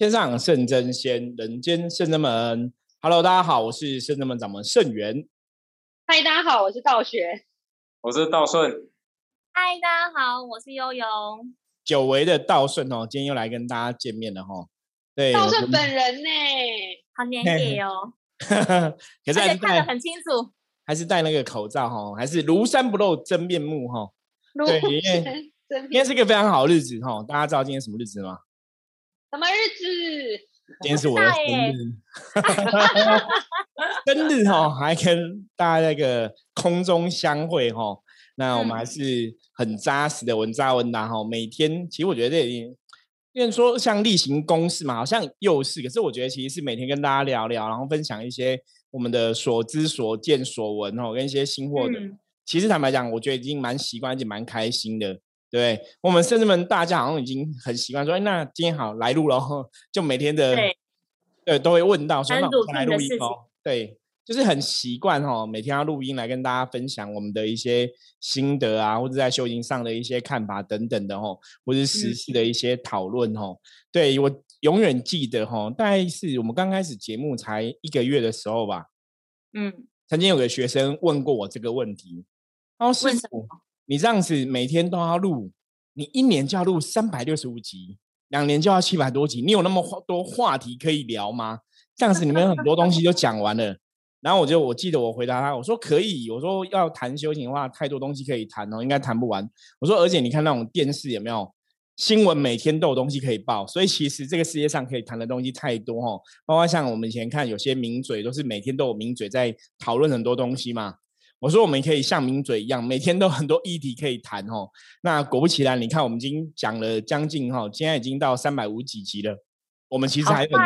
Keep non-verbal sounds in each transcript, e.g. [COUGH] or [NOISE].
天上圣真仙，人间圣真门。Hello，大家好，我是圣真门掌门圣元。嗨，大家好，我是道学。我是道顺。嗨，大家好，我是悠悠。久违的道顺哦，今天又来跟大家见面了哈。对，道顺本人呢，好年轻哦。[LAUGHS] 可是还是看得很清楚，还是戴那个口罩哈，还是庐山不露真面目哈。对，因为今天是一个非常好的日子哈。大家知道今天什么日子吗？什么日子？今天是我的生日，[LAUGHS] 生日哈，还跟大家那个空中相会哈。那我们还是很扎实的稳扎稳打哈。每天其实我觉得这已经，因为说像例行公事嘛，好像又是，可是我觉得其实是每天跟大家聊聊，然后分享一些我们的所知所见所闻哦，跟一些新货的。其实坦白讲，我觉得已经蛮习惯，而且蛮开心的。对我们甚至们大家好像已经很习惯说，哎，那今天好来录了，[LAUGHS] 就每天的对都会问到说，那来录音哦，对，就是很习惯哦，每天要录音来跟大家分享我们的一些心得啊，或者在修行上的一些看法等等的哦，或者实事的一些讨论哦。对我永远记得哦，大概是我们刚开始节目才一个月的时候吧，嗯，曾经有个学生问过我这个问题，然后师傅。你这样子每天都要录，你一年就要录三百六十五集，两年就要七百多集，你有那么多话题可以聊吗？这样子你们很多东西就讲完了。然后我就我记得我回答他，我说可以，我说要谈修行的话，太多东西可以谈哦，应该谈不完。我说而且你看那种电视有没有新闻，每天都有东西可以报，所以其实这个世界上可以谈的东西太多哦，包括像我们以前看有些名嘴，都是每天都有名嘴在讨论很多东西嘛。我说我们可以像名嘴一样，每天都很多议题可以谈哦。那果不其然，你看我们已经讲了将近哈，现在已经到三百五几集了。我们其实还有很多，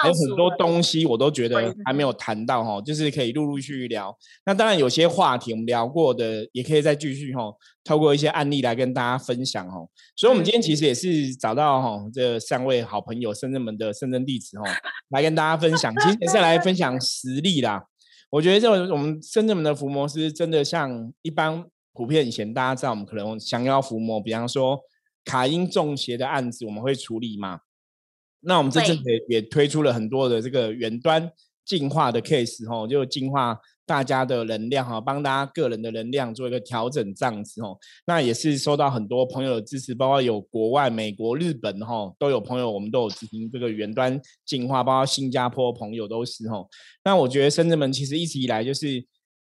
还有很多东西，我都觉得还没有谈到哈，就是可以陆陆续续聊。那当然有些话题我们聊过的，也可以再继续哈，透过一些案例来跟大家分享哦。所以，我们今天其实也是找到哈这三位好朋友，深圳门的深圳弟子哈，来跟大家分享。其实也是来分享实力啦。我觉得这种我们深圳门的伏魔师真的像一般普遍以前大家知道，我们可能想要伏魔，比方说卡因中邪的案子，我们会处理嘛。那我们这次也也推出了很多的这个远端进化的 case 哈，就进化。大家的能量哈，帮大家个人的能量做一个调整，这样子哦。那也是收到很多朋友的支持，包括有国外、美国、日本哈，都有朋友，我们都有执行这个远端进化，包括新加坡朋友都是哈。那我觉得深圳们其实一直以来就是，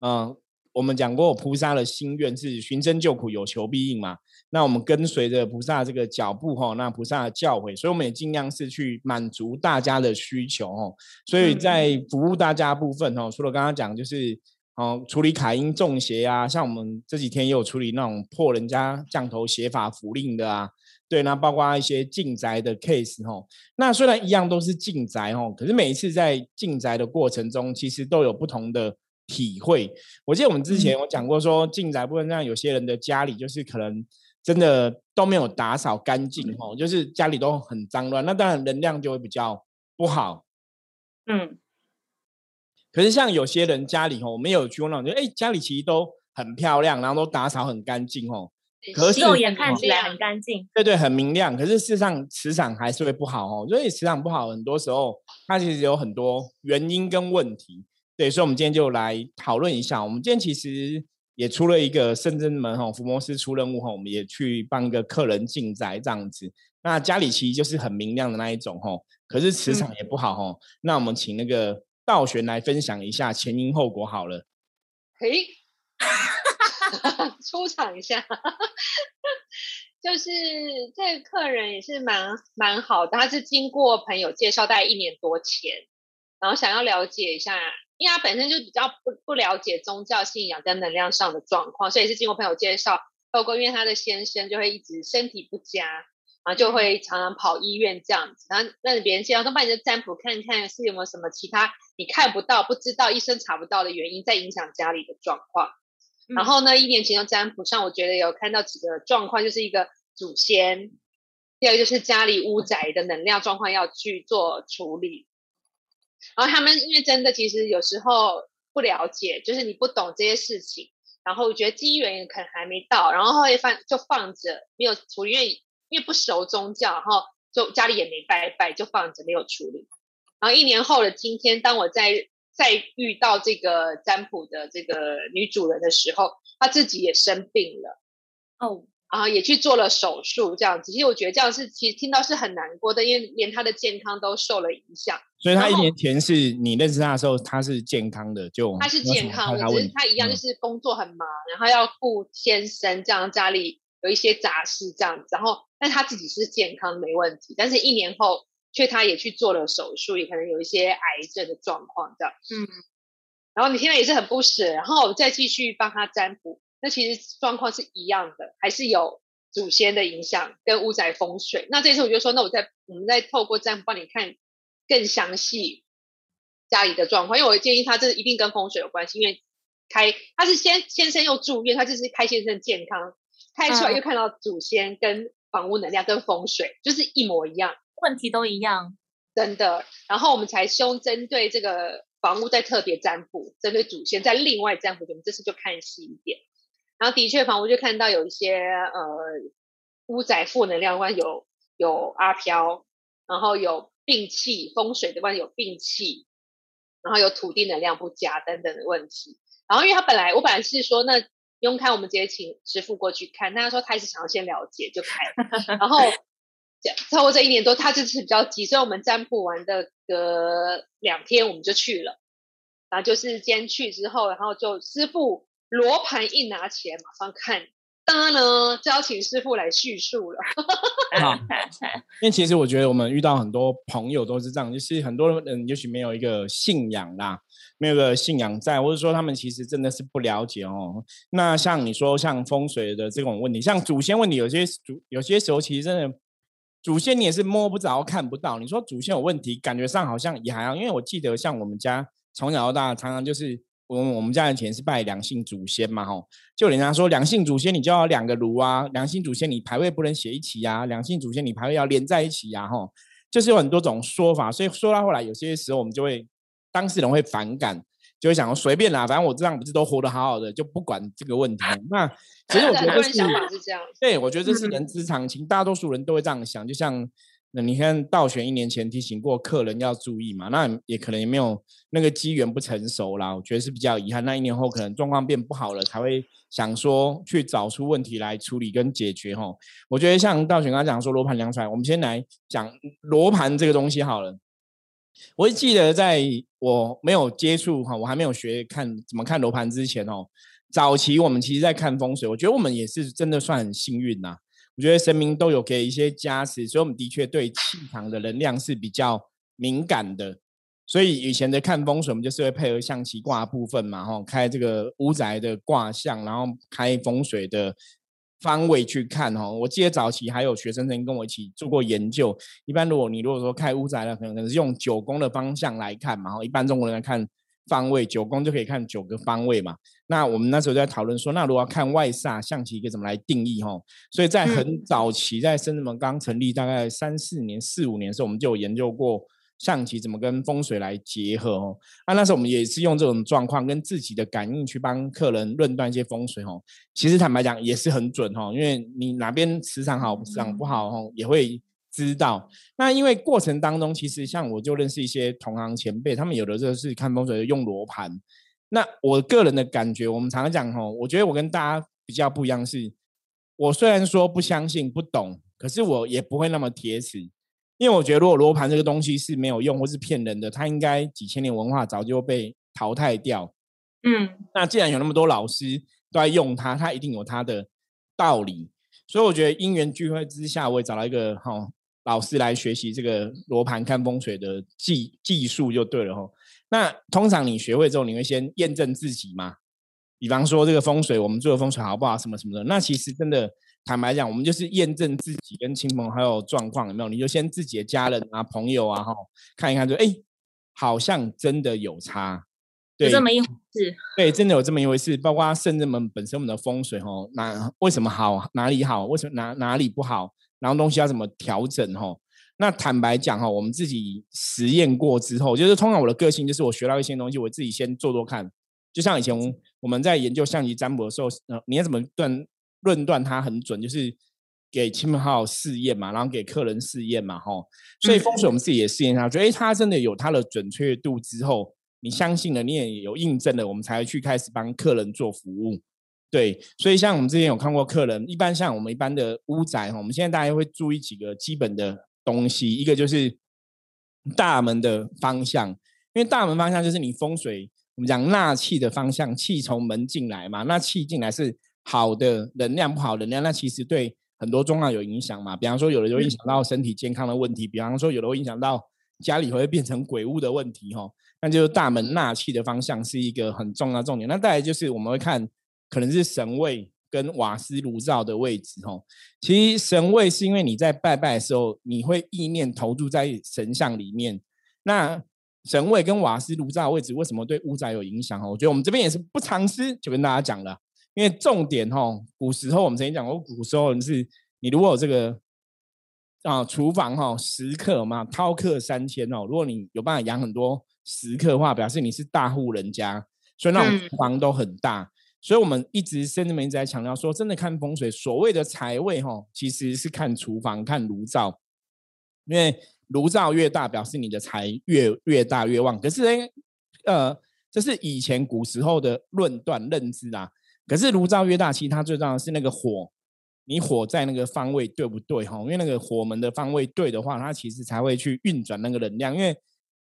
嗯。我们讲过，菩萨的心愿是寻声救苦，有求必应嘛。那我们跟随着菩萨这个脚步哈，那菩萨的教诲，所以我们也尽量是去满足大家的需求哦。所以在服务大家部分哦，除了刚刚讲就是哦，处理卡因中邪啊，像我们这几天也有处理那种破人家降头邪法符令的啊，对，那包括一些进宅的 case 哦。那虽然一样都是进宅哦，可是每一次在进宅的过程中，其实都有不同的。体会，我记得我们之前有讲过，说进宅部分，让有些人的家里就是可能真的都没有打扫干净哦，就是家里都很脏乱，那当然能量就会比较不好。嗯，可是像有些人家里哦，我们有去过那种，就哎家里其实都很漂亮，然后都打扫很干净哦，可是肉眼看起来很干净，对对，很明亮。可是事实上磁场还是会不好哦，所以磁场不好，很多时候它其实有很多原因跟问题。对，所以，我们今天就来讨论一下。我们今天其实也出了一个深圳门哈，福摩斯出任务哈，我们也去帮一个客人进宅这样子。那家里其实就是很明亮的那一种哈，可是磁场也不好哈。那我们请那个道玄来分享一下前因后果好了。嘿，[LAUGHS] 出场一下，[LAUGHS] 就是这个客人也是蛮蛮好的，他是经过朋友介绍，大概一年多前，然后想要了解一下。因为他本身就比较不不了解宗教信仰跟能量上的状况，所以是经过朋友介绍，包括因为他的先生就会一直身体不佳，然后就会常常跑医院这样子，然后让别人介绍，说把你的占卜看看是有没有什么其他你看不到、不知道、医生查不到的原因在影响家里的状况。然后呢，一年前的占卜上，我觉得有看到几个状况，就是一个祖先，第二个就是家里屋宅的能量状况要去做处理。然后他们因为真的其实有时候不了解，就是你不懂这些事情，然后我觉得机缘可能还没到，然后会放就放着没有处理，因为因为不熟宗教，然后就家里也没拜拜，就放着没有处理。然后一年后的今天，当我在再遇到这个占卜的这个女主人的时候，她自己也生病了，哦，然后也去做了手术，这样子。其实我觉得这样是，其实听到是很难过的，因为连他的健康都受了影响。所以他一年前是你认识他的时候，他是健康的，就他是健康的，只是他一样就是工作很忙，然后要顾先生，这样家里有一些杂事这样子。然后，但他自己是健康没问题，但是一年后。却他也去做了手术，也可能有一些癌症的状况这样。嗯，然后你现在也是很不舍，然后我再继续帮他占卜，那其实状况是一样的，还是有祖先的影响跟屋宅风水。那这次我就说，那我再我们再透过占卜帮你看更详细家里的状况，因为我建议他这一定跟风水有关系，因为开他是先先生又住院，他就是开先生健康，开出来又看到祖先跟房屋能量跟风水就是一模一样。问题都一样，真的。然后我们才凶针对这个房屋再特别占卜，针对祖先再另外占卜。我们这次就看细一点。然后的确，房屋就看到有一些呃屋宅负能量关有有阿飘，然后有病气风水的关有病气，然后有土地能量不佳等等的问题。然后因为他本来我本来是说那用开，我们直接请师傅过去看。他说他是想要先了解就开，然后。超过这一年多，他这次比较急，所以我们占卜完的隔两天我们就去了，然后就是先去之后，然后就师傅罗盘一拿起来马上看，当然呢就要请师傅来叙述了。[LAUGHS] 因为其实我觉得我们遇到很多朋友都是这样，就是很多人也许没有一个信仰啦，没有个信仰在，或者说他们其实真的是不了解哦。那像你说像风水的这种问题，像祖先问题，有些祖有些时候其实真的。祖先你也是摸不着、看不到。你说祖先有问题，感觉上好像也还好。因为我记得像我们家从小到大，常常就是我我们家以前是拜两姓祖先嘛，吼，就人家说两姓祖先你就要两个炉啊，两姓祖先你牌位不能写一起呀，两姓祖先你牌位要连在一起呀，吼，就是有很多种说法。所以说到后来，有些时候我们就会当事人会反感。就会想说随便啦，反正我这样不是都活得好好的，就不管这个问题。那其实我 [LAUGHS] 觉得是，对，我觉得这是人之常情，大多数人都会这样想。就像那你看，道玄一年前提醒过客人要注意嘛，那也可能也没有那个机缘不成熟啦。我觉得是比较遗憾。那一年后可能状况变不好了，才会想说去找出问题来处理跟解决。哈，我觉得像道玄刚刚讲说罗盘量出来，我们先来讲罗盘这个东西好了。我记得在我没有接触哈，我还没有学看怎么看罗盘之前哦，早期我们其实在看风水，我觉得我们也是真的算很幸运呐。我觉得神明都有给一些加持，所以我们的确对气场的能量是比较敏感的。所以以前的看风水，我们就是会配合象棋卦部分嘛，哈，开这个屋宅的卦象，然后开风水的。方位去看哈，我记得早期还有学生曾经跟我一起做过研究。一般如果你如果说开屋宅的，可能可能是用九宫的方向来看嘛。哈，一般中国人来看方位，九宫就可以看九个方位嘛。那我们那时候在讨论说，那如果要看外煞，象棋可以怎么来定义哈？所以在很早期，在深圳门刚成立大概三四年、四五年的时候，我们就有研究过。象棋怎么跟风水来结合哦？啊，那时候我们也是用这种状况跟自己的感应去帮客人论断一些风水哦。其实坦白讲也是很准哦，因为你哪边磁场好，磁场不好哦，也会知道。那因为过程当中，其实像我就认识一些同行前辈，他们有的就是看风水用罗盘。那我个人的感觉，我们常常讲哦，我觉得我跟大家比较不一样，是我虽然说不相信、不懂，可是我也不会那么铁齿。因为我觉得，如果罗盘这个东西是没有用或是骗人的，它应该几千年文化早就被淘汰掉。嗯，那既然有那么多老师都在用它，它一定有它的道理。所以我觉得因缘聚会之下，我也找到一个哈老师来学习这个罗盘看风水的技技术就对了哈。那通常你学会之后，你会先验证自己嘛？比方说这个风水，我们做的风水好不好，什么什么的。那其实真的。坦白讲，我们就是验证自己跟亲朋好友状况有没有，你就先自己的家人啊、朋友啊，哈，看一看，就哎，好像真的有差，有这么一回事。[LAUGHS] 对，真的有这么一回事。包括圣人们本身我们的风水，哈，哪为什么好，哪里好，为什么哪哪里不好，然后东西要怎么调整，哈。那坦白讲，哈，我们自己实验过之后，就是通常我的个性就是我学到一些东西，我自己先做做看。就像以前我们在研究象棋占卜的时候，呃，你要怎么断？论断它很准，就是给亲朋好友试验嘛，然后给客人试验嘛，吼。所以风水我们自己也试验下，觉得哎，它真的有它的准确度之后，你相信了，你也有印证了，我们才去开始帮客人做服务。对，所以像我们之前有看过客人，一般像我们一般的屋宅哈，我们现在大家会注意几个基本的东西，一个就是大门的方向，因为大门方向就是你风水。我们讲纳气的方向，气从门进来嘛，那气进来是好的能量，不好能量，那其实对很多状况有影响嘛。比方说，有的会影响到身体健康的问题，比方说，有的会影响到家里会变成鬼屋的问题，哈。那就是大门纳气的方向是一个很重要重点。那再来就是我们会看，可能是神位跟瓦斯炉灶的位置，哦。其实神位是因为你在拜拜的时候，你会意念投注在神像里面，那。神位跟瓦斯炉灶位置为什么对屋宅有影响？哦，我觉得我们这边也是不藏私，就跟大家讲了。因为重点哦，古时候我们曾经讲过，古时候是，你如果有这个啊厨房哈食客嘛，饕客三千哦，如果你有办法养很多食客的话，表示你是大户人家，所以那种厨房都很大。所以我们一直甚至们一直在强调说，真的看风水，所谓的财位哈，其实是看厨房、看炉灶，因为。炉灶越大，表示你的财越越大越旺。可是呢，呃，这是以前古时候的论断认知啊。可是炉灶越大，其实它最重要的是那个火，你火在那个方位对不对？哈，因为那个火门的方位对的话，它其实才会去运转那个能量。因为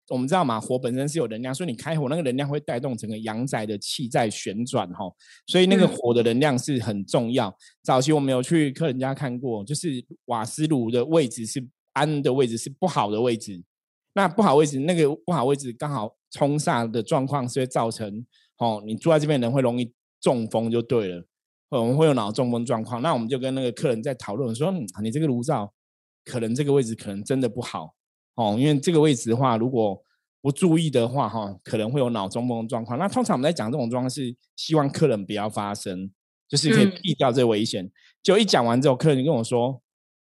我们知道嘛，火本身是有能量，所以你开火那个能量会带动整个阳宅的气在旋转，哈。所以那个火的能量是很重要。早期我们有去客人家看过，就是瓦斯炉的位置是。安的位置是不好的位置，那不好位置，那个不好位置刚好冲煞的状况，是会造成哦，你住在这边人会容易中风就对了，我们会有脑中风状况。那我们就跟那个客人在讨论说，你这个炉灶可能这个位置可能真的不好哦，因为这个位置的话，如果不注意的话，哈，可能会有脑中风的状况。那通常我们在讲这种状况是希望客人不要发生，就是可以避掉这危险。就一讲完之后，客人就跟我说。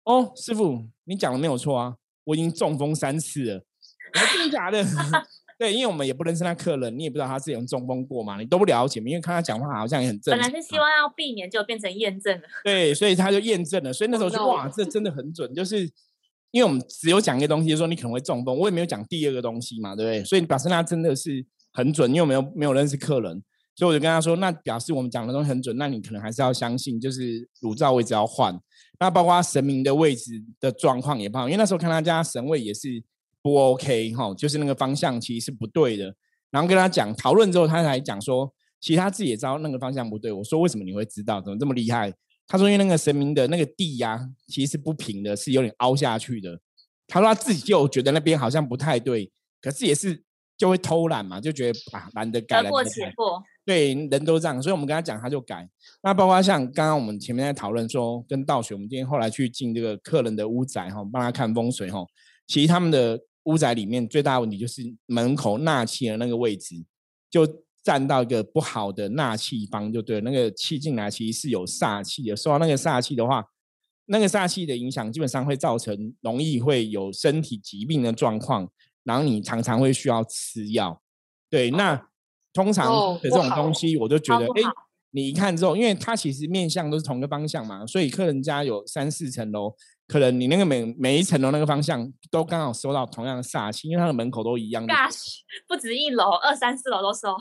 哦，师傅，你讲的没有错啊！我已经中风三次了，真的假的？[LAUGHS] 对，因为我们也不认识那客人，你也不知道他之前中风过嘛，你都不了解，因为看他讲话好像也很正。本来是希望要避免，就变成验证了。[LAUGHS] 对，所以他就验证了，所以那时候就哇，这真的很准，就是因为我们只有讲一个东西，说你可能会中风，我也没有讲第二个东西嘛，对不对？所以表示他真的是很准，因为没有没有认识客人，所以我就跟他说，那表示我们讲的东西很准，那你可能还是要相信，就是乳罩位置要换。那包括神明的位置的状况也不好，因为那时候看他家神位也是不 OK 哈，就是那个方向其实是不对的。然后跟他讲讨论之后，他才讲说，其实他自己也知道那个方向不对。我说为什么你会知道？怎么这么厉害？他说因为那个神明的那个地呀，其实是不平的，是有点凹下去的。他说他自己就觉得那边好像不太对，可是也是就会偷懒嘛，就觉得啊懒得改。得过且过。对，人都这样，所以我们跟他讲，他就改。那包括像刚刚我们前面在讨论说，跟道学，我们今天后来去进这个客人的屋宅哈，帮他看风水哈。其实他们的屋宅里面最大的问题就是门口纳气的那个位置，就占到一个不好的纳气方，就对，那个气进来其实是有煞气的。受到那个煞气的话，那个煞气的影响，基本上会造成容易会有身体疾病的状况，然后你常常会需要吃药。对，那。通常的这种东西，我就觉得，哎，你一看之后，因为它其实面向都是同一个方向嘛，所以客人家有三四层楼，可能你那个每每一层楼那个方向都刚好收到同样的煞气，因为它的门口都一样。Gosh，不止一楼，二三四楼都收。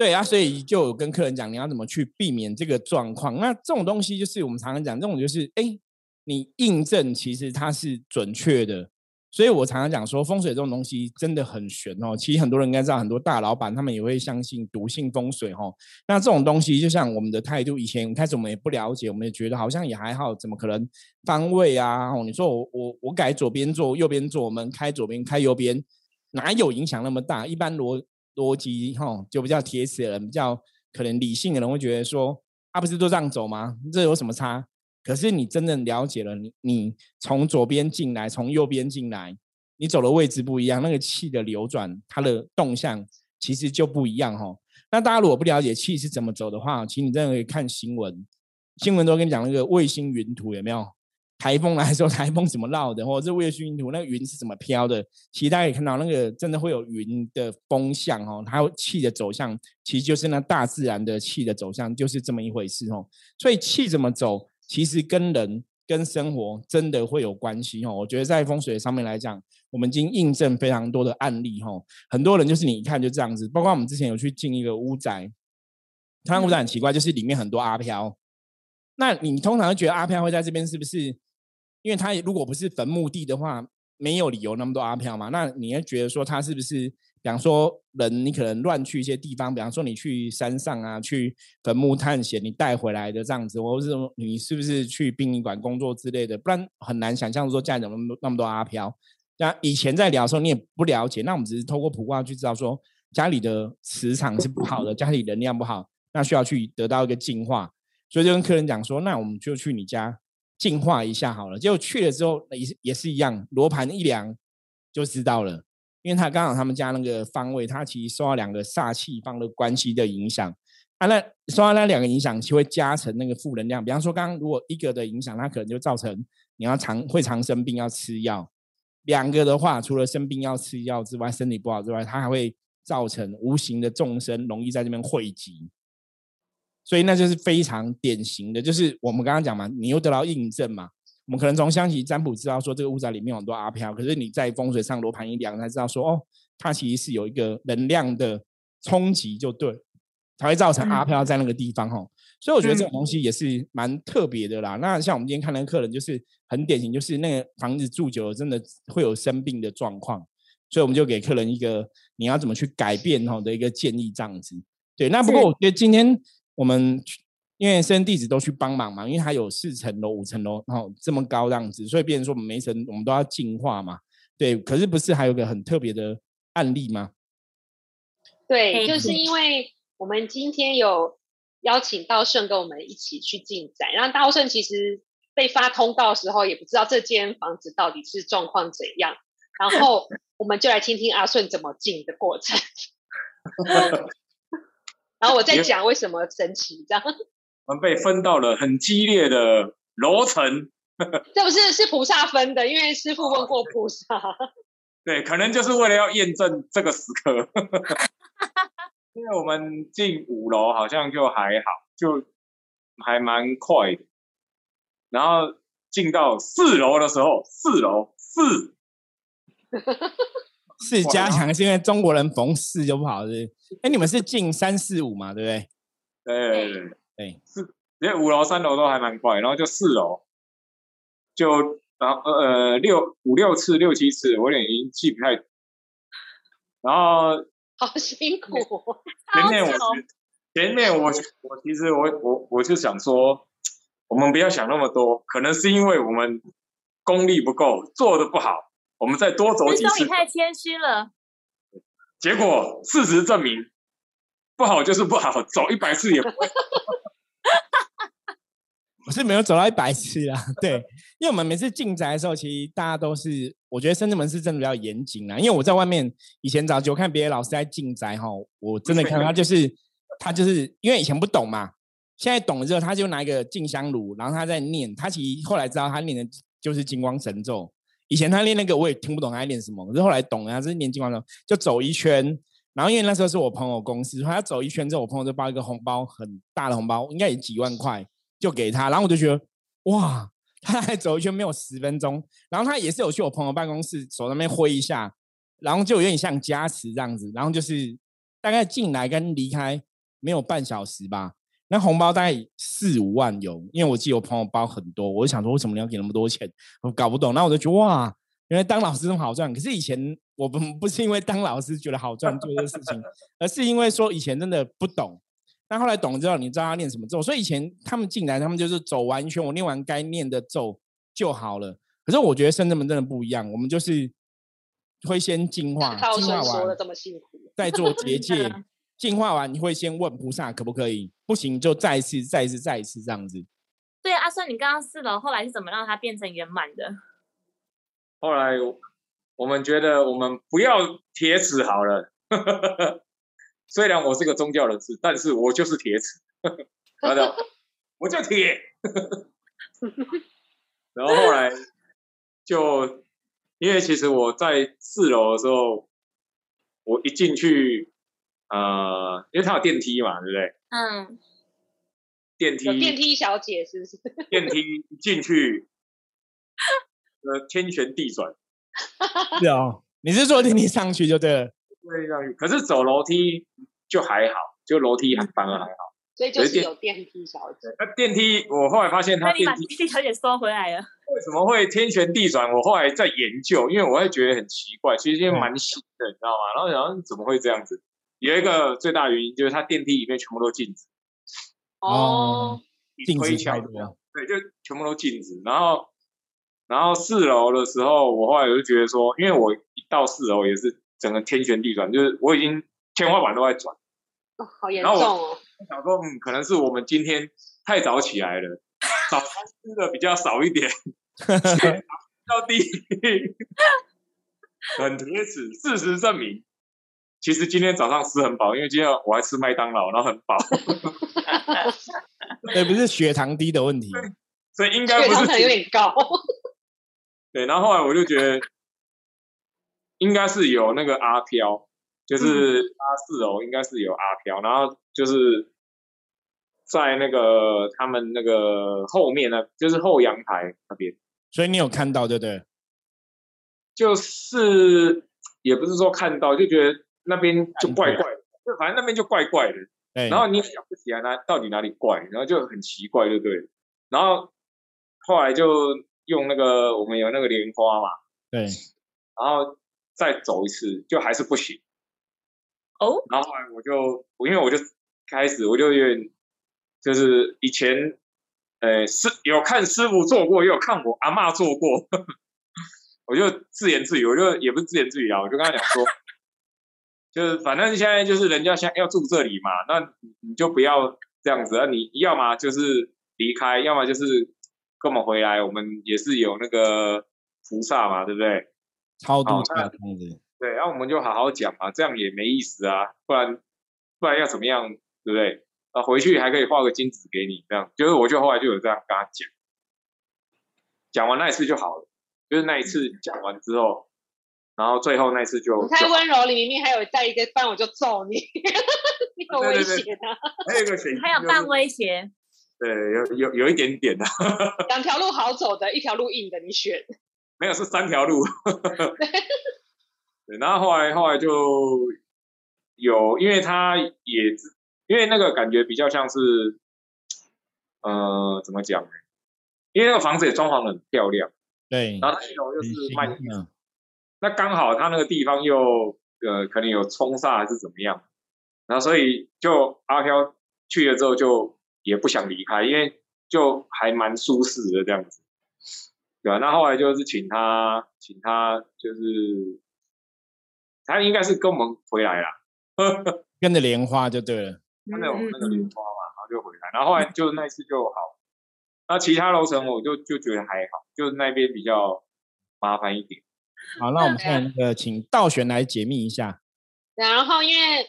对啊，所以就跟客人讲，你要怎么去避免这个状况？那这种东西就是我们常常讲，这种就是，哎，你印证其实它是准确的。所以我常常讲说，风水这种东西真的很玄哦。其实很多人应该知道，很多大老板他们也会相信、笃信风水哈。那这种东西就像我们的态度，以前开始我们也不了解，我们也觉得好像也还好，怎么可能方位啊？你说我我我改左边坐，右边坐，门开左边开右边，哪有影响那么大？一般逻逻辑哈，就比较铁齿的人，比较可能理性的人会觉得说，啊不是都这样走吗？这有什么差？可是你真正了解了，你你从左边进来，从右边进来，你走的位置不一样，那个气的流转，它的动向其实就不一样哈。那大家如果不了解气是怎么走的话，请你真的可以看新闻，新闻都跟你讲那个卫星云图有没有？台风来的时候，台风怎么绕的，或者是卫星云图，那个云是怎么飘的？其实大家可以看到，那个真的会有云的风向哦，它气的走向，其实就是那大自然的气的走向，就是这么一回事哦。所以气怎么走？其实跟人跟生活真的会有关系哦。我觉得在风水上面来讲，我们已经印证非常多的案例哦。很多人就是你一看就这样子，包括我们之前有去进一个屋宅，它屋宅很奇怪，就是里面很多阿飘。那你通常会觉得阿飘会在这边，是不是？因为它如果不是坟墓地的话，没有理由那么多阿飘嘛。那你会觉得说，他是不是？比方说，人你可能乱去一些地方，比方说你去山上啊，去坟墓探险，你带回来的这样子，或者是你是不是去殡仪馆工作之类的？不然很难想象说家里怎么那么那么多阿飘。那以前在聊的时候，你也不了解，那我们只是透过卜卦去知道说家里的磁场是不好的，家里能量不好，那需要去得到一个净化。所以就跟客人讲说，那我们就去你家净化一下好了。结果去了之后，也也是一样，罗盘一量就知道了。因为他刚好他们家那个方位，他其实受到两个煞气方的关系的影响，啊，那受到那两个影响，就会加成那个负能量。比方说，刚刚如果一个的影响，它可能就造成你要常会常生病要吃药；两个的话，除了生病要吃药之外，身体不好之外，它还会造成无形的众生容易在这边汇集。所以那就是非常典型的，就是我们刚刚讲嘛，你又得到印证嘛。我们可能从象棋占卜知道说这个屋宅里面有很多阿飘，可是你在风水上罗盘一量才知道说哦，它其实是有一个能量的冲击，就对，才会造成阿飘在那个地方哈。所以我觉得这种东西也是蛮特别的啦。那像我们今天看那个客人，就是很典型，就是那个房子住久了真的会有生病的状况，所以我们就给客人一个你要怎么去改变哈的一个建议这样子。对，那不过我觉得今天我们。因为生弟子都去帮忙嘛，因为它有四层楼、五层楼，然后这么高这样子，所以变成说我们每一层我们都要净化嘛。对，可是不是还有个很特别的案例吗？对，就是因为我们今天有邀请道顺跟我们一起去进展，然后道顺其实被发通告的时候也不知道这间房子到底是状况怎样，然后我们就来听听阿顺怎么进的过程，[LAUGHS] 然后我再讲为什么神奇这样。[LAUGHS] 我们被分到了很激烈的楼层，[LAUGHS] 这不是是菩萨分的，因为师傅问过菩萨。[LAUGHS] 对，可能就是为了要验证这个时刻。因为我们进五楼好像就还好，就还蛮快的。然后进到四楼的时候，四楼四四加强，是因为中国人逢四就不好，是？哎，你们是进三四五嘛？对不对？对。对对，四，因为五楼、三楼都还蛮快，然后就四楼，就然后呃六五六次、六七次，我有点已经记不太。然后 [LAUGHS] 好辛苦，前面我前面我我其实我我我就想说，我们不要想那么多，可能是因为我们功力不够，做的不好，我们再多走几次。你太谦虚了。结果事实证明，不好就是不好，走一百次也不会。[LAUGHS] 我是没有走到一百次啊，对，因为我们每次进宅的时候，其实大家都是，我觉得深圳门是真的比较严谨啊。因为我在外面以前早就看别的老师在进宅哈，我真的看他就是他就是因为以前不懂嘛，现在懂了之后，他就拿一个静香炉，然后他在念，他其实后来知道他念的就是金光神咒。以前他练那个我也听不懂他在念什么，可是后来懂了，他是念金光咒，就走一圈。然后因为那时候是我朋友公司，他走一圈之后，我朋友就包一个红包，很大的红包，应该也几万块。就给他，然后我就觉得，哇，他还走一圈没有十分钟，然后他也是有去我朋友办公室手上面挥一下，然后就有点像加持这样子，然后就是大概进来跟离开没有半小时吧，那红包大概四五万有，因为我记得我朋友包很多，我就想说为什么你要给那么多钱，我搞不懂，那我就觉得哇，原来当老师这么好赚，可是以前我不不是因为当老师觉得好赚做这个事情，[LAUGHS] 而是因为说以前真的不懂。那后来懂了之后，你知道他念什么咒，所以以前他们进来，他们就是走完一圈，我念完该念的咒就好了。可是我觉得深圳门真的不一样，我们就是会先净化，净化完再做结 [LAUGHS] 界，净化完你会先问菩萨可不可以，不行就再一次、再一次、再一次这样子。对啊阿顺，你刚刚四楼后来是怎么让它变成圆满的？后来我们觉得我们不要铁齿好了。[LAUGHS] 虽然我是个宗教人士，但是我就是铁齿，[LAUGHS] 好的，我就铁。[LAUGHS] 然后后来就，因为其实我在四楼的时候，我一进去，呃，因为它有电梯嘛，对不对？嗯。电梯。电梯小姐是不是？电梯进去，呃天旋地转，是哦，你是坐电梯上去就对了。对上去。可是走楼梯就还好，就楼梯还反而还好。[LAUGHS] 所以就是有电梯小姐。那电梯，我后来发现它那你把电梯小姐收回来了。为什么会天旋地转？我后来在研究，因为我会觉得很奇怪，其实因为蛮新的，你知道吗？然后想说怎么会这样子？有一个最大原因就是它电梯里面全部都镜子，哦，镜子推敲太多，对，就全部都镜子。然后，然后四楼的时候，我后来就觉得说，因为我一到四楼也是整个天旋地转，就是我已经天花板都在转。哦好严然后重哦。我想说，嗯，可能是我们今天太早起来了，早餐吃的比较少一点，[LAUGHS] 到地很铁齿。事实证明，其实今天早上吃很饱，因为今天我还吃麦当劳，然后很饱，[LAUGHS] 对，不是血糖低的问题。所以应该不是血糖有点高。[LAUGHS] 对。然后后来我就觉得，应该是有那个阿飘，就是阿四楼应该是有阿飘，然后就是在那个他们那个后面呢，就是后阳台那边。所以你有看到对不对？就是也不是说看到，就觉得那边就怪怪的，就反正那边就怪怪的。对，然后你也想不起来哪到底哪里怪，然后就很奇怪，对不对了。然后后来就用那个我们有那个莲花嘛，对，然后再走一次，就还是不行。哦，然后后来我就我因为我就开始我就有点就是以前呃师有看师傅做过，也有看我阿妈做过，[LAUGHS] 我就自言自语，我就也不是自言自语啊，我就跟他讲说，就是反正现在就是人家想要住这里嘛，那你你就不要这样子啊，你要么就是离开，要么就是跟我们回来，我们也是有那个菩萨嘛，对不对？超度这好那样子。对，然后我们就好好讲嘛，这样也没意思啊，不然不然要怎么样，对不对？啊，回去还可以画个金子给你，这样就是我就后来就有这样跟他讲，讲完那一次就好了，就是那一次讲完之后，然后最后那一次就你太温柔，你明明还有带一个，不然我就揍你，[LAUGHS] 你有威胁的。还有一个选还有半威胁，对，有有有一点点的，两条路好走的，一条路硬的，你选。[LAUGHS] 没有是三条路，[LAUGHS] 对，然后后来后来就有，因为他也因为那个感觉比较像是，呃，怎么讲呢？因为那个房子也装潢的很漂亮，对，然后它一楼又是卖，那刚好他那个地方又呃可能有冲煞还是怎么样，然后所以就阿飘去了之后就也不想离开，因为就还蛮舒适的这样子，对吧、那后来就是请他，请他就是他应该是跟我们回来啦，[LAUGHS] 跟着莲花就对了。跟着我们那个嗯莲花嘛，然后就回来，然后后来就那一次就好，那其他楼层我就就觉得还好，就是那边比较麻烦一点。好，那我们现在那个请道玄来解密一下。然后因为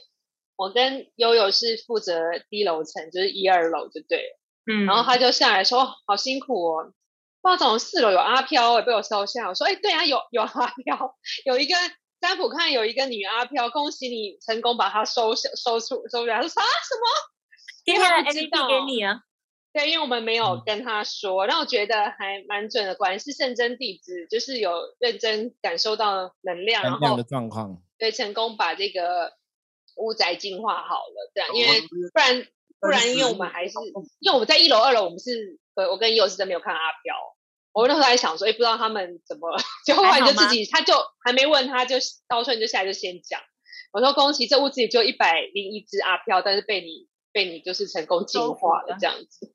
我跟悠悠是负责低楼层，就是一二楼就对了。嗯，然后他就下来说：“哦好辛苦哦，不知道怎么四楼有阿飘也，被我收下。”我说：“哎，对啊，有有阿飘，有一个占卜看有一个女阿飘，恭喜你成功把她收收收出收下。”他说：“啊什么？”接下来因为他不知 MVP 道给你啊，对，因为我们没有嗯跟他说，让我觉得还蛮准的，果然是圣真弟子，就是有认真感受到能量，然后能量的状况，对成功把这个屋宅净化好了，这样，因为不然不然，因为我们还是因为我们在一楼、二楼，我们是呃，我跟佑是真没有看阿飘。我那时候还想说，哎，不知道他们怎么，就后来就自己，他就还没问他，就道顺就下来就先讲。我说恭喜，这屋子里就一百零一只阿飘，但是被你被你就是成功净化了了这样子。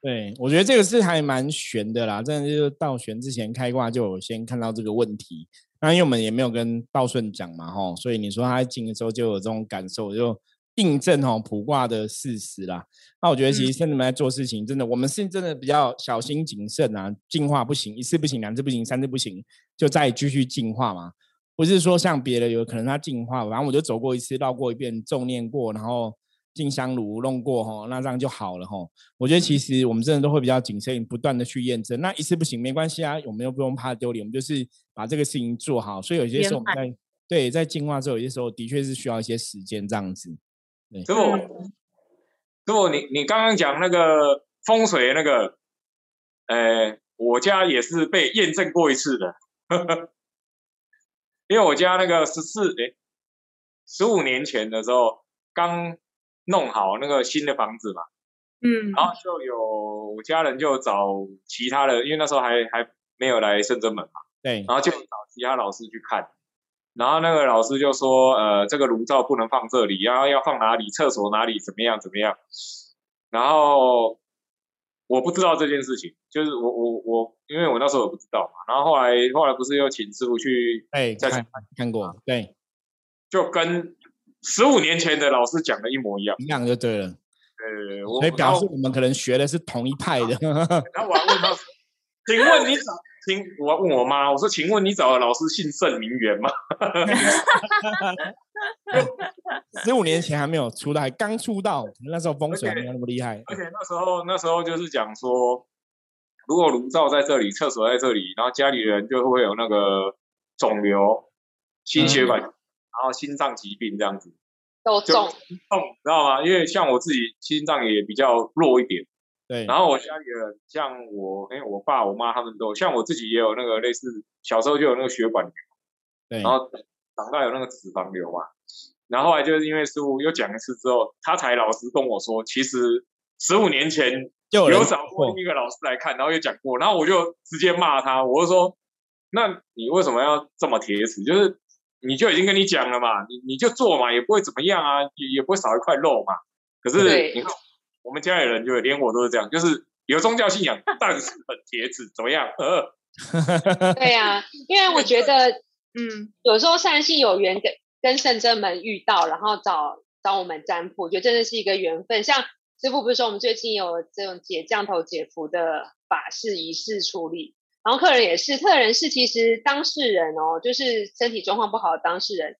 对我觉得这个是还蛮悬的啦。真的就是道玄之前开挂就有先看到这个问题，那因为我们也没有跟道顺讲嘛，吼，所以你说他在进的时候就有这种感受，就印证哦卜卦的事实啦。那我觉得其实圣人们在做事情，真的我们是真的比较小心谨慎啊，进化不行，一次不行，两次不行，三次不行，就再继续进化嘛。不是说像别的有可能他进化，反正我就走过一次，绕过一遍，重念过，然后进香炉弄过吼，那这样就好了吼。我觉得其实我们真的都会比较谨慎，不断的去验证。那一次不行没关系啊，我们又不用怕丢脸，我们就是把这个事情做好。所以有些时候我们在对在进化之后，有些时候的确是需要一些时间这样子。师傅，嗯师傅，你你刚刚讲那个风水那个，呃，我家也是被验证过一次的，[LAUGHS] 因为我家那个十四哎十五年前的时候刚弄好那个新的房子嘛，嗯，然后就有我家人就找其他的，因为那时候还还没有来深圳门嘛，对，然后就找其他老师去看，然后那个老师就说，呃，这个炉灶不能放这里，然后要放哪里，厕所哪里怎么样怎么样，然后我不知道这件事情，就是我我我，因为我那时候我不知道嘛，然后后来后来不是又请师傅去，哎，在看看过，对，就跟十五年前的老师讲的一模一样，一样就对了，呃，我所以表示我们可能学的是同一派的。然后我还问他说，请问你找，请我还问我妈，我说，请问你找的老师姓盛名媛吗？[LAUGHS] 十五年前还没有出来，刚出道，那时候风水没有那么厉害。而且那时候那时候就是讲说，如果炉灶在这里，厕所在这里，然后家里人就会有那个肿瘤、心血管，然后心脏疾病这样子。就都中，痛，知道吗？因为像我自己心脏也比较弱一点，对，然后我家里人像我，哎，我爸我妈他们都，像我自己也有那个类似小时候就有那个血管瘤，对，然后长大有那个脂肪瘤嘛，然后后来就是因为师傅又讲一次之后，他才老实跟我说，其实十五年前就人有找过一个老师来看，然后又讲过，然后我就直接骂他，我就说，那你为什么要这么铁齿？就是你就已经跟你讲了嘛，你你就做嘛，也不会怎么样啊，也也不会少一块肉嘛。可是你看我们家里人就连我都是这样，就是有宗教信仰，但是很铁齿，怎么样？呃，[LAUGHS] 对呀、因为我觉得 [LAUGHS] 嗯，有时候善信有缘跟跟圣真们遇到，然后找找我们占卜，我觉得真的是一个缘分。像师傅不是说我们最近有这种解降头解符的法事仪式处理，然后客人也是，客人是其实当事人哦，就是身体状况不好的当事人，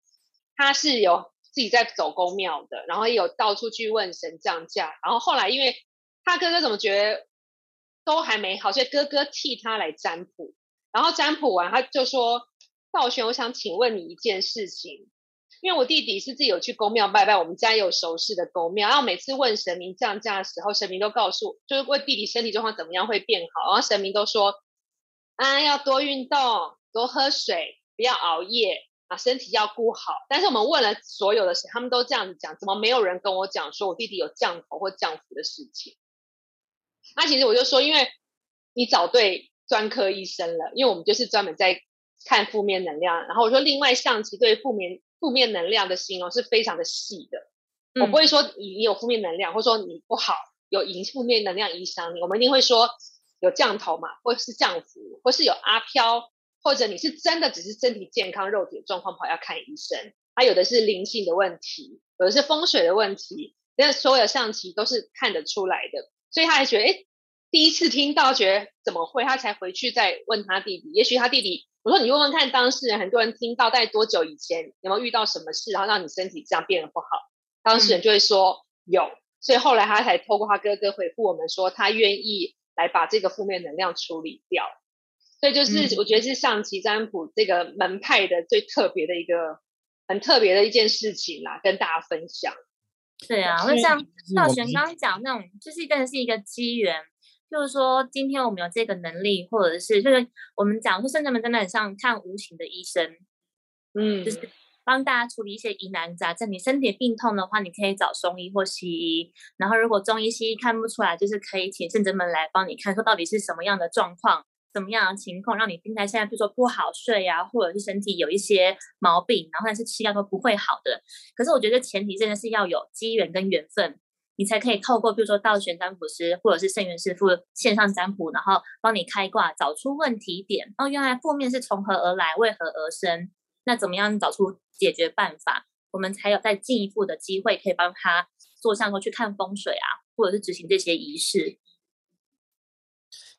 他是有自己在走公庙的，然后也有到处去问神降价，然后后来因为他哥哥怎么觉得都还没好，所以哥哥替他来占卜，然后占卜完他就说。道玄，我想请问你一件事情，因为我弟弟是自己有去公庙拜拜，我们家也有熟识的公庙，然后每次问神明降价的时候，神明都告诉，就是问弟弟身体状况怎么样会变好，然后神明都说，啊，要多运动，多喝水，不要熬夜啊，身体要顾好。但是我们问了所有的神，他们都这样子讲，怎么没有人跟我讲说我弟弟有降头或降服的事情？那其实我就说，因为你找对专科医生了，因为我们就是专门在看负面能量。然后我说，另外象棋对负面负面能量的形容是非常的细的。我不会说你你有负面能量，或者说你不好有影负面能量影响你，我们一定会说有降头嘛，或是降服，或是有阿飘，或者你是真的只是身体健康、肉体状况不好要看医生。还有的是灵性的问题，有的是风水的问题，那所有象棋都是看得出来的。所以他还觉得，哎，第一次听到，觉得怎么会？他才回去再问他弟弟，也许他弟弟，我说你问问看当事人，很多人听到在多久以前有没有遇到什么事，然后让你身体这样变得不好，当事人就会说有。所以后来他才透过他哥哥回复我们说，他愿意来把这个负面能量处理掉。所以就是我觉得是象棋占卜这个门派的最特别的一个很特别的一件事情啦，跟大家分享。对啊，那像道玄刚刚讲那种，就是真的是一个机缘。就是说，今天我们有这个能力，或者是就是我们讲说，甚至们真的很像看无形的医生，嗯就是帮大家处理一些疑难杂症。你身体病痛的话，你可以找中医或西医。然后如果中医、西医看不出来，就是可以请圣者们来帮你看，说到底是什么样的状况。怎么样的情况让你病态？现在比如说不好睡啊，或者是身体有一些毛病，然后但是吃药都不会好的。可是我觉得前提真的是要有机缘跟缘分，你才可以透过比如说道玄占卜师或者是圣元师傅线上占卜，然后帮你开卦，找出问题点。哦，原来负面是从何而来，为何而生？那怎么样找出解决办法？我们才有再进一步的机会可以帮他做像说去看风水啊，或者是执行这些仪式。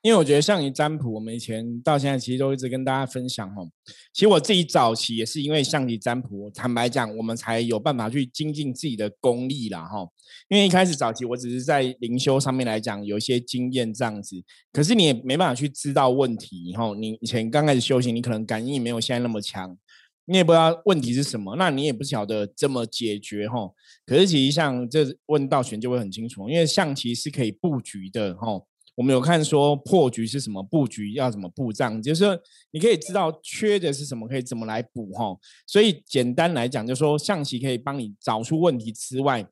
因为我觉得像你占卜，我们以前到现在其实都一直跟大家分享哦。其实我自己早期也是因为像你占卜，坦白讲，我们才有办法去精进自己的功力啦哈。因为一开始早期我只是在灵修上面来讲有一些经验这样子，可是你也没办法去知道问题哈。你以前刚开始修行，你可能感应没有现在那么强，你也不知道问题是什么，那你也不晓得怎么解决哈。可是其实像这问道玄就会很清楚，因为象棋是可以布局的哈。我们有看说破局是什么，布局要怎么布账，就是你可以知道缺的是什么，可以怎么来补哈。所以简单来讲，就说象棋可以帮你找出问题之外，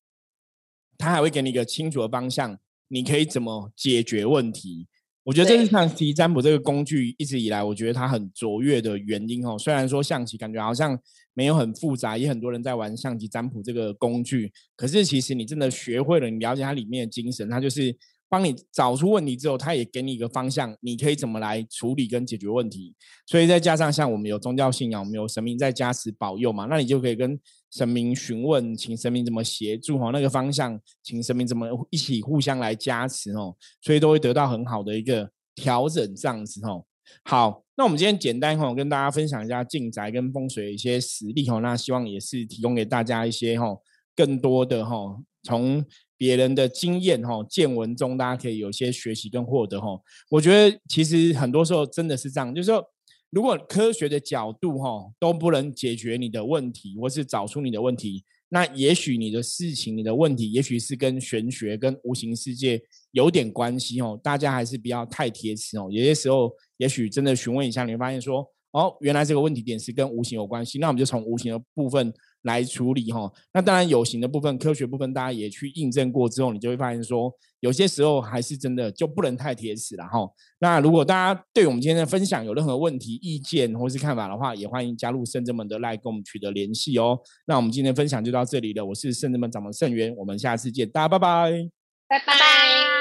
它还会给你一个清楚的方向，你可以怎么解决问题。我觉得这是象棋占卜这个工具一直以来，我觉得它很卓越的原因哦。虽然说象棋感觉好像没有很复杂，也很多人在玩象棋占卜这个工具，可是其实你真的学会了，你了解它里面的精神，它就是帮你找出问题之后，他也给你一个方向，你可以怎么来处理跟解决问题。所以再加上像我们有宗教信仰，我们有神明在加持保佑嘛，那你就可以跟神明询问，请神明怎么协助哈，那个方向，请神明怎么一起互相来加持哦，所以都会得到很好的一个。调整这样子哦，好，那我们今天简单吼跟大家分享一下进宅跟风水的一些实例哦，那希望也是提供给大家一些吼更多的吼从别人的经验吼见闻中，大家可以有些学习跟获得吼。我觉得其实很多时候真的是这样，就是说如果科学的角度吼都不能解决你的问题，或是找出你的问题。那也许你的事情、你的问题，也许是跟玄学、跟无形世界有点关系哦。大家还是不要太贴齿哦。有些时候，也许真的询问一下，你会发现说，哦，原来这个问题点是跟无形有关系。那我们就从无形的部分。来处理哈，那当然有形的部分、科学部分，大家也去印证过之后，你就会发现说，有些时候还是真的就不能太铁齿了哈。那如果大家对我们今天的分享有任何问题、意见或是看法的话，也欢迎加入圣者们的来跟我们取得联系哦。那我们今天分享就到这里了，我是圣者们掌门圣元，我们下次见，大家拜拜，拜拜。